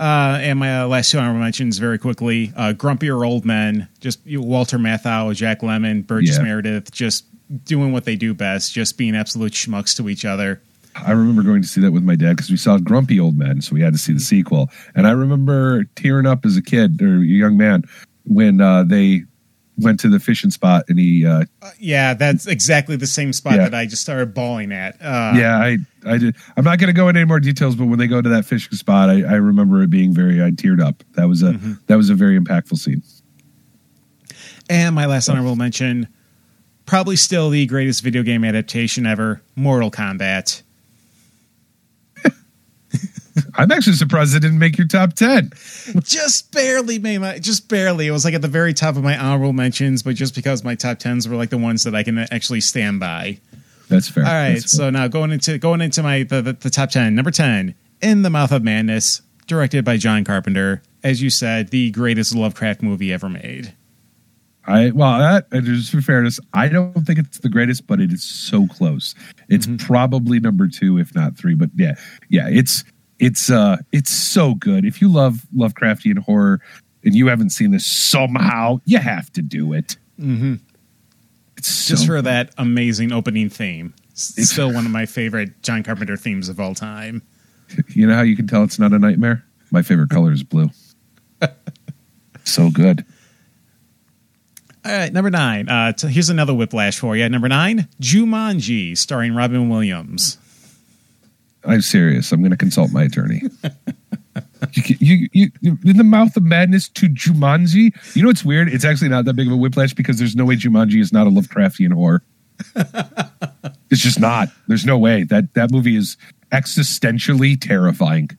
Uh, and my uh, last two honorable mentions very quickly: uh, Grumpier Old Men, just you, Walter Matthau, Jack Lemmon, Burgess
Yeah.
Meredith, just doing what they do best, just being absolute schmucks to each other.
I remember going to see that with my dad because we saw Grumpy Old Men, so we had to see the sequel. And I remember tearing up as a kid or a young man when uh, they went to the fishing spot and he, uh,
Yeah, that's exactly the same spot
Yeah.
that I just started bawling at. Uh,
yeah, I, I did. I'm not going to go into any more details, but when they go to that fishing spot, I, I remember it being very. I teared up. That was a that was a very impactful scene.
And my last honorable mention, probably still the greatest video game adaptation ever, Mortal Kombat.
I'm actually surprised it didn't make your top ten.
just barely made my, just barely. It was like at the very top of my honorable mentions, but just because my top tens were like the ones that I can actually stand by.
That's fair.
All right,
fair.
so now going into going into my the, the, the top ten. Number ten, In the Mouth of Madness, directed by John Carpenter. As you said, the greatest Lovecraft movie ever made.
I well, that just for fairness, I don't think it's the greatest, but it is so close. It's
Mhm.
probably number two, if not three. But yeah, yeah, it's it's uh it's so good. If you love Lovecraftian horror and you haven't seen this somehow, you have to do it.
hmm
It's so
Just for
good.
that amazing opening theme.
It's-
Still one of my favorite John Carpenter themes of all time.
You know how you can tell it's not a nightmare? My favorite color is blue. so good.
All right, number nine. Uh, t- here's another whiplash for you. Number nine, Jumanji, starring Robin Williams.
I'm serious. I'm going to consult my attorney. you, you, you, you, in the mouth of madness to Jumanji. You know what's weird? It's actually not that big of a whiplash because there's no way Jumanji is not a Lovecraftian horror. it's just not. There's no way that that movie is existentially terrifying.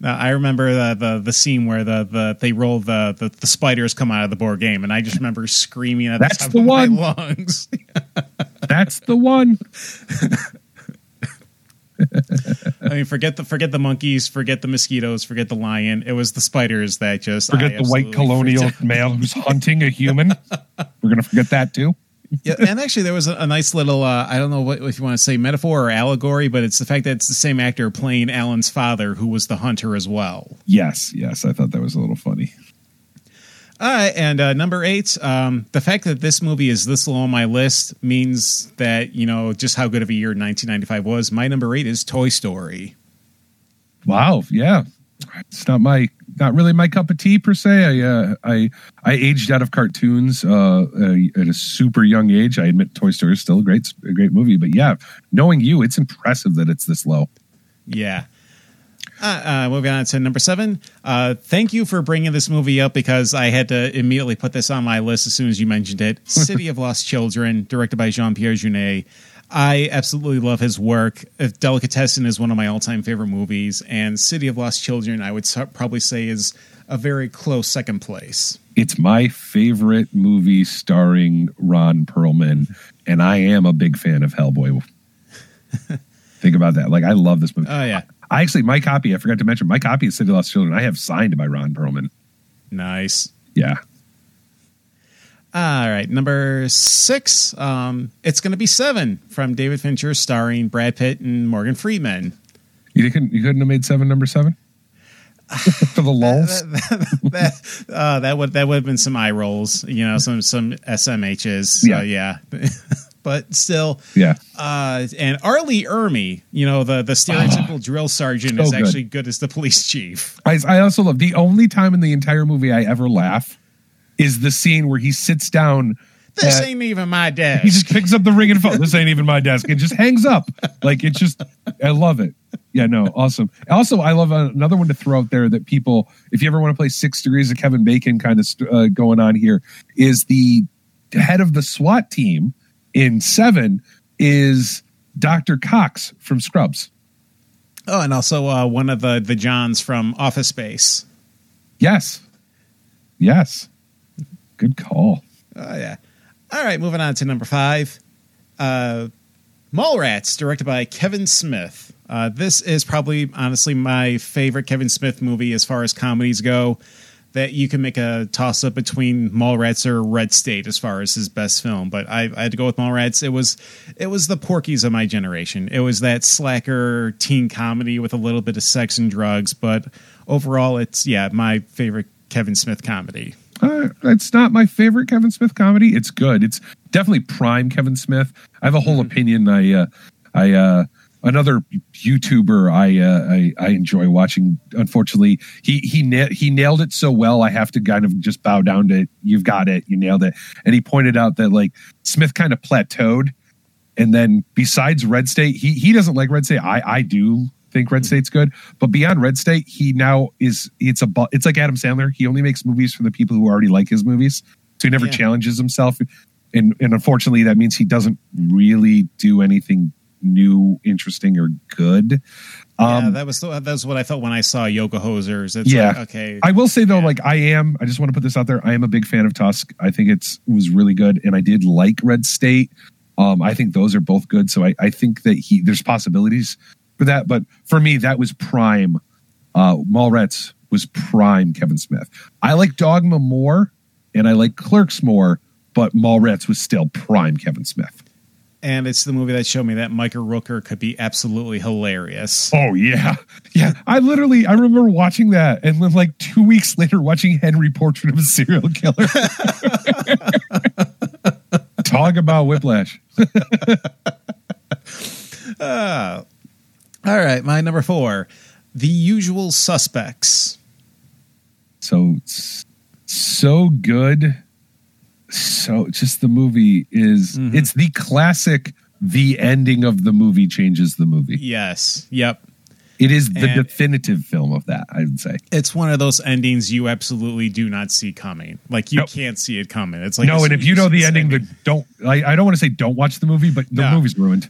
Now, I remember the, the the scene where the, the they roll the, the the spiders come out of the board game, and I just remember screaming at
That's
the top
the
of
one.
my lungs.
That's the one.
I mean, forget the forget the monkeys, forget the mosquitoes, forget the lion. It was the spiders that just I
Forget the white colonial male who's hunting a human. We're going to forget that too.
Yeah, and actually, there was a, a nice little uh, I don't know what if you want to say metaphor or allegory, but it's the fact that it's the same actor playing Alan's father, who was the hunter as well.
Yes, yes. I thought that was a little funny.
And uh, number eight, um, the fact that this movie is this low on my list means that you know just how good of a year 1995 was. My number eight is Toy Story.
Wow, yeah, it's not my not really my cup of tea per se. I uh, I I aged out of cartoons uh, uh, at a super young age. I admit Toy Story is still a great a great movie, but yeah, knowing you, it's impressive that it's this low.
Yeah. Uh, uh, moving on to number seven. Uh, thank you for bringing this movie up because I had to immediately put this on my list as soon as you mentioned it. City of Lost Children, directed by Jean Pierre Jeunet. I absolutely love his work. Uh, Delicatessen is one of my all time favorite movies, and City of Lost Children, I would probably say, is a very close second place.
It's my favorite movie starring Ron Perlman, and I am a big fan of Hellboy. Think about that. Like I love this movie.
Oh, yeah.
I actually my copy. I forgot to mention my copy of City of Lost Children. I have signed by Ron Perlman.
Nice.
Yeah,
All right, number six. Um, it's going to be Seven from David Fincher, starring Brad Pitt and Morgan Freeman.
you couldn't you couldn't have made seven number seven for the lulls.
that uh, that would that would have been some eye rolls, you know, some some SMHs.
Yeah.
Yeah, yeah. but still,
Yeah,
uh, and R. Lee Ermey, you know, the the stereotypical drill sergeant
so
is actually good as the police chief.
I, I also love the only time in the entire movie I ever laugh is the scene where he sits down.
This ain't even my desk.
he just picks up the ring and phone. This ain't even my desk, and just hangs up. Like it's just, I love it. Yeah, no, awesome. Also, I love another one to throw out there that people, if you ever want to play Six Degrees of Kevin Bacon, kind of uh, going on here, is the head of the SWAT team in Seven is Doctor Cox from Scrubs.
oh, and also uh, one of the the Johns from Office Space.
Yes, yes, good call.
Oh yeah. All right, moving on to number five. Uh, Mallrats, directed by Kevin Smith. Uh, this is probably, honestly, my favorite Kevin Smith movie as far as comedies go. That you can make a toss up between Mallrats or Red State as far as his best film, but I, I had to go with Mallrats. It was, it was the Porky's of my generation. It was that slacker teen comedy with a little bit of sex and drugs, but overall, it's yeah my favorite Kevin Smith comedy.
Uh, it's not my favorite Kevin Smith comedy. It's good. It's definitely prime Kevin Smith. I have a whole opinion. I, uh, I, uh, another YouTuber I, uh, I, I enjoy watching. Unfortunately, he he na- he nailed it so well. I have to kind of just bow down to you've got it. You nailed it. And he pointed out that like Smith kind of plateaued, and then besides Red State, he he doesn't like Red State. I I do think Red State's good, but beyond Red State, he now is it's a it's like Adam Sandler. He only makes movies for the people who already like his movies, so he never
Yeah.
challenges himself. And and unfortunately, that means he doesn't really do anything new, interesting, or good.
yeah,
Um,
that was that was what I felt when I saw Yoga Hosers. It's
Yeah.
like, okay,
I will say though,
Yeah.
like I am, I just want to put this out there. I am a big fan of Tusk. I think it's it was really good, and I did like Red State. Um, I think those are both good. So I, I think that he there's possibilities for that. But for me, that was prime. Uh, Mallrats was prime Kevin Smith. I like Dogma more, and I like Clerks more, but Mallrats was still prime Kevin Smith.
And it's the movie that showed me that Michael Rooker could be absolutely hilarious.
Oh yeah, yeah. I literally I remember watching that, and then like two weeks later, watching Henry Portrait of a Serial Killer. Talk about whiplash.
Uh, all right, my number four, The Usual Suspects.
So so good. So just the movie is
Mhm.
it's the classic. The ending of the movie changes the movie.
Yes, yep.
It is the
And-
definitive film of that. I would say.
It's one of those endings you absolutely do not see coming. Like you can't see it coming. It's like
no, and if you know the ending, then don't. I, I don't want to say don't watch the movie, but the
No.
movie's ruined.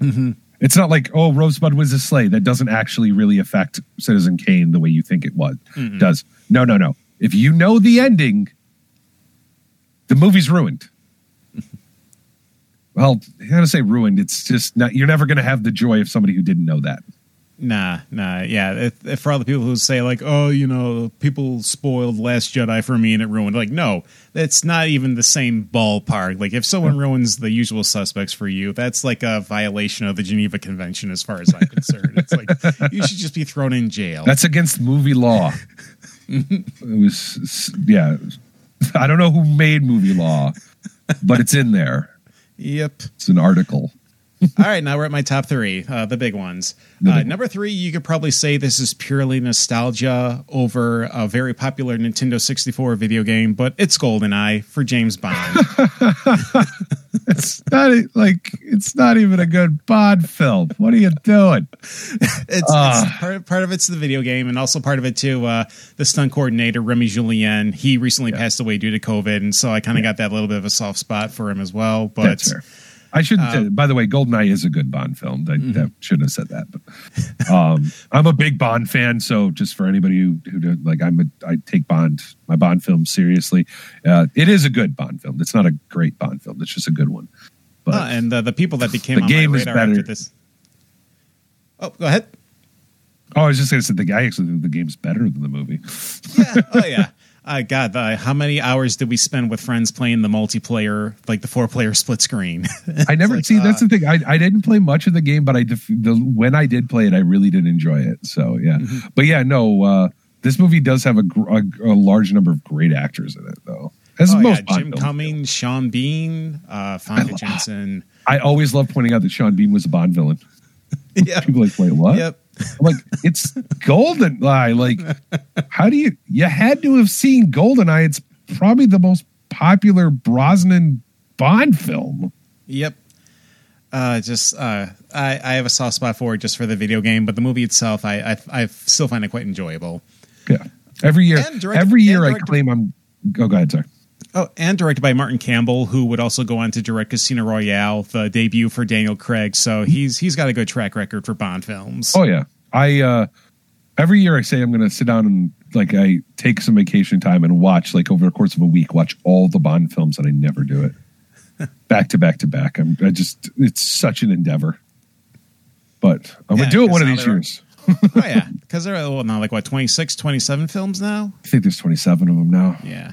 Mhm.
It's not like oh, Rosebud was a sleigh. That doesn't actually really affect Citizen Kane the way you think it was
Mm-mm.
does. No, no, no. If you know the ending, the movie's ruined. well, I gotta say ruined. It's just not. You're never gonna have the joy of somebody who didn't know that.
Nah, nah, yeah. If, if for all the people who say like, oh, you know, people spoiled Last Jedi for me and it ruined. Like, no, that's not even the same ballpark. Like, if someone ruins the usual suspects for you, that's like a violation of the Geneva Convention, as far as I'm concerned. It's like you should just be thrown in jail.
That's against movie law. it was, yeah. I don't know who made movie law, but it's in there.
yep.
It's an article.
All right, now we're at my top three, uh, the big ones. Uh, number three, you could probably say this is purely nostalgia over a very popular Nintendo 64 video game, but it's GoldenEye for James Bond.
It's not like it's not even a good Bond film. What are you doing?
it's,
Ah.
it's part, part of it's the video game, and also part of it too. Uh, the stunt coordinator Rémy Julienne, he recently passed away due to COVID, and so I kind of got that little bit of a soft spot for him as well. But
That's fair. I shouldn't.
Um,
say- by the way, Goldeneye is a good Bond film. I,
Mm-hmm.
that shouldn't have said that. But um, I'm a big Bond fan, so just for anybody who who like, I'm a, I take Bond my Bond films seriously. Uh, it is a good Bond film. It's not a great Bond film. It's just a good one. But
uh, and uh, the people that became
The game
my
is better.
this. Oh, go ahead.
oh, I was just going to say the guy actually think the game's better than the movie.
Yeah. Oh yeah. Uh, God, the, how many hours did we spend with friends playing the multiplayer, like the four-player split screen?
I never
like,
see. that's
uh,
the thing. I, I didn't play much of the game, but I def- the when I did play it, I really did enjoy it. So yeah,
Mm-hmm.
but yeah, no. Uh, this movie does have a, gr- a, a large number of great actors in it, though. As
oh,
most
yeah, Jim Cummings, Sean Bean, uh, Fonda
I- Janssen. I always love pointing out that Sean Bean was a Bond villain.
Yeah.
People like, wait, what?
Yep.
I'm like, it's Goldeneye. Like, how do you? You had to have seen Goldeneye. It's probably the most popular Brosnan Bond film.
Yep. Uh, just uh, I, I have a soft spot for it just for the video game, but the movie itself, I I, I still find it quite enjoyable.
Yeah. Every year,
And directed-
every year,
and
I claim I'm. Oh, go ahead, sorry.
Oh, and directed by Martin Campbell, who would also go on to direct Casino Royale, the debut for Daniel Craig. So he's he's got a good track record for Bond films.
Oh yeah, I uh every year I say I'm going to sit down and like I take some vacation time and watch like over the course of a week watch all the Bond films, and I never do it back to back to back. I'm I just it's such an endeavor, but I'm
Yeah,
gonna do it one of these years.
oh yeah, because there are well, now like what 26, 27 films now.
I think there's 27 of them now.
Yeah.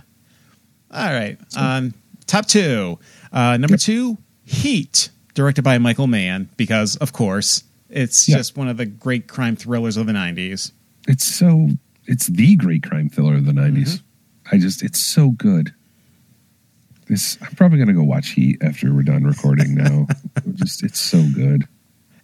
All right. Um, top two. Uh, number two, Heat, directed by Michael Mann, because of course it's
Yeah.
just one of the great crime thrillers of the nineties.
It's so it's the great crime thriller of the 90s. I just it's so good. This I'm probably gonna go watch Heat after we're done recording now. just it's so good.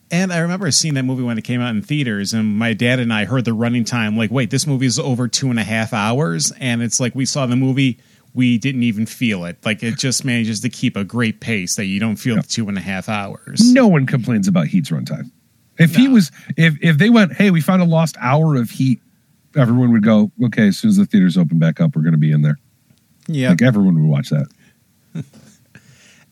And I remember seeing that movie when it came out in theaters, and my dad and I heard the running time. Like, wait, this movie is over two and a half hours, and it's like we saw the movie, we didn't even feel it. Like it just manages to keep a great pace that you don't feel the two and a half hours.
No one complains about Heat's runtime. If he was, if if they went, hey, we found a lost hour of Heat, everyone would go, okay. As soon as the theaters open back up, we're going to be in there.
Yeah.
Like everyone would watch that.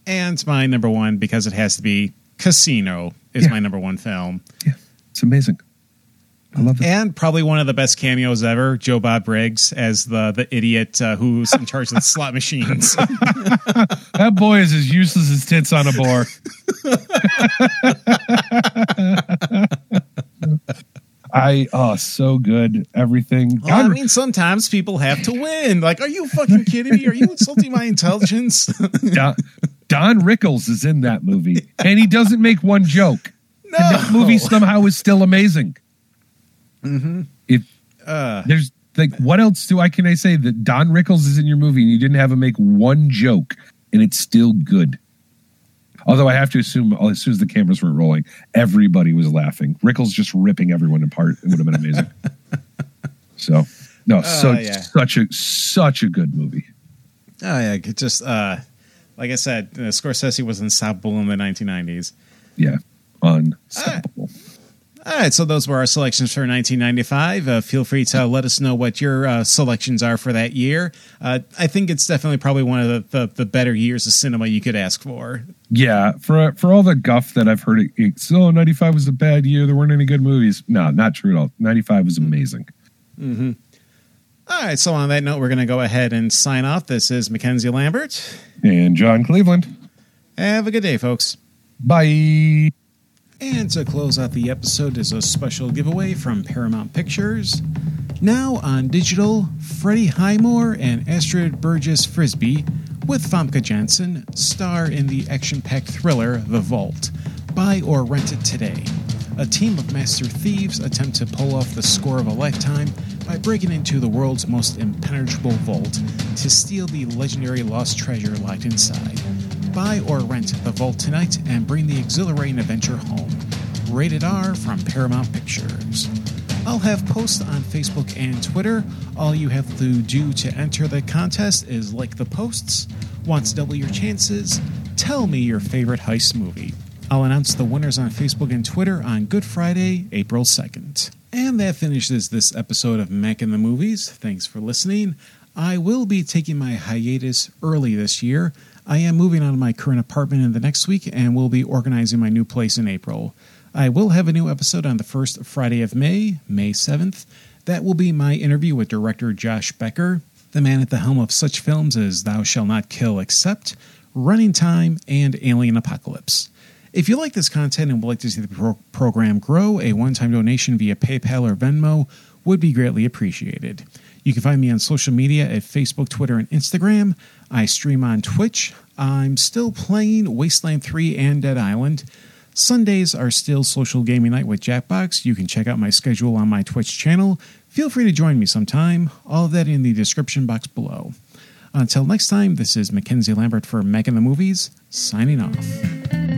And my number one, because it has to be Casino, is
Yeah.
my number one film.
Yeah, it's amazing. I love it.
And probably one of the best cameos ever, Joe Bob Briggs as the the idiot uh, who's in charge of the slot machines.
that boy is as useless as tits on a bar. I I oh so good everything.
Well, I mean, sometimes people have to win. Like, are you fucking kidding me? Are you insulting my intelligence?
Don, Don Rickles is in that movie, and he doesn't make one joke.
No.
And that movie somehow is still amazing.
Mm-hmm.
If
Uh,
there's like, what else do I can I say that Don Rickles is in your movie and you didn't have him make one joke and it's still good? Although I have to assume, oh, as soon as the cameras were rolling, everybody was laughing. Rickles just ripping everyone apart. It would have been amazing. so, no, so
Uh, yeah.
such a such a good movie.
oh yeah, it just uh, like I said, uh, Scorsese was unstoppable in the 1990s.
Yeah, unstoppable.
All right, so those were our selections for 1995. Uh, feel free to let us know what your uh, selections are for that year. Uh, I think it's definitely probably one of the, the, the better years of cinema you could ask for.
Yeah, for for all the guff that I've heard, it's oh, 95 was a bad year. There weren't any good movies. No, not true at all. 95 was amazing.
Mm-hmm. All right, so on that note, we're going to go ahead and sign off. This is Mackenzie Lambert.
And John Cleveland.
Have a good day, folks.
Bye.
And to close out the episode is a special giveaway from Paramount Pictures. Now on digital, Freddie Highmore and Astrid Bergès-Frisbey, with Famke Janssen, star in the action packed thriller The Vault. Buy or rent it today. A team of master thieves attempt to pull off the score of a lifetime by breaking into the world's most impenetrable vault to steal the legendary lost treasure locked inside. Buy or rent The Vault tonight and bring the exhilarating adventure home. Rated R from Paramount Pictures. I'll have posts on Facebook and Twitter. All you have to do to enter the contest is like the posts. Want to double your chances? Tell me your favorite heist movie. I'll announce the winners on Facebook and Twitter on Good Friday, April 2nd. And that finishes this episode of Mac in the Movies. Thanks for listening. I will be taking my hiatus early this year. I am moving out of my current apartment in the next week and will be organizing my new place in April. I will have a new episode on the first Friday of May, May 7th. That will be my interview with director Josh Becker, the man at the helm of such films as Thou Shall Not Kill Except, Running Time, and Alien Apocalypse. If you like this content and would like to see the pro- program grow, a one time donation via PayPal or Venmo would be greatly appreciated. You can find me on social media at Facebook, Twitter, and Instagram. I stream on Twitch. I'm still playing Wasteland 3 and Dead Island. Sundays are still social gaming night with Jackbox. You can check out my schedule on my Twitch channel. Feel free to join me sometime. All of that in the description box below. Until next time, this is Mackenzie Lambert for in the Movies, signing off.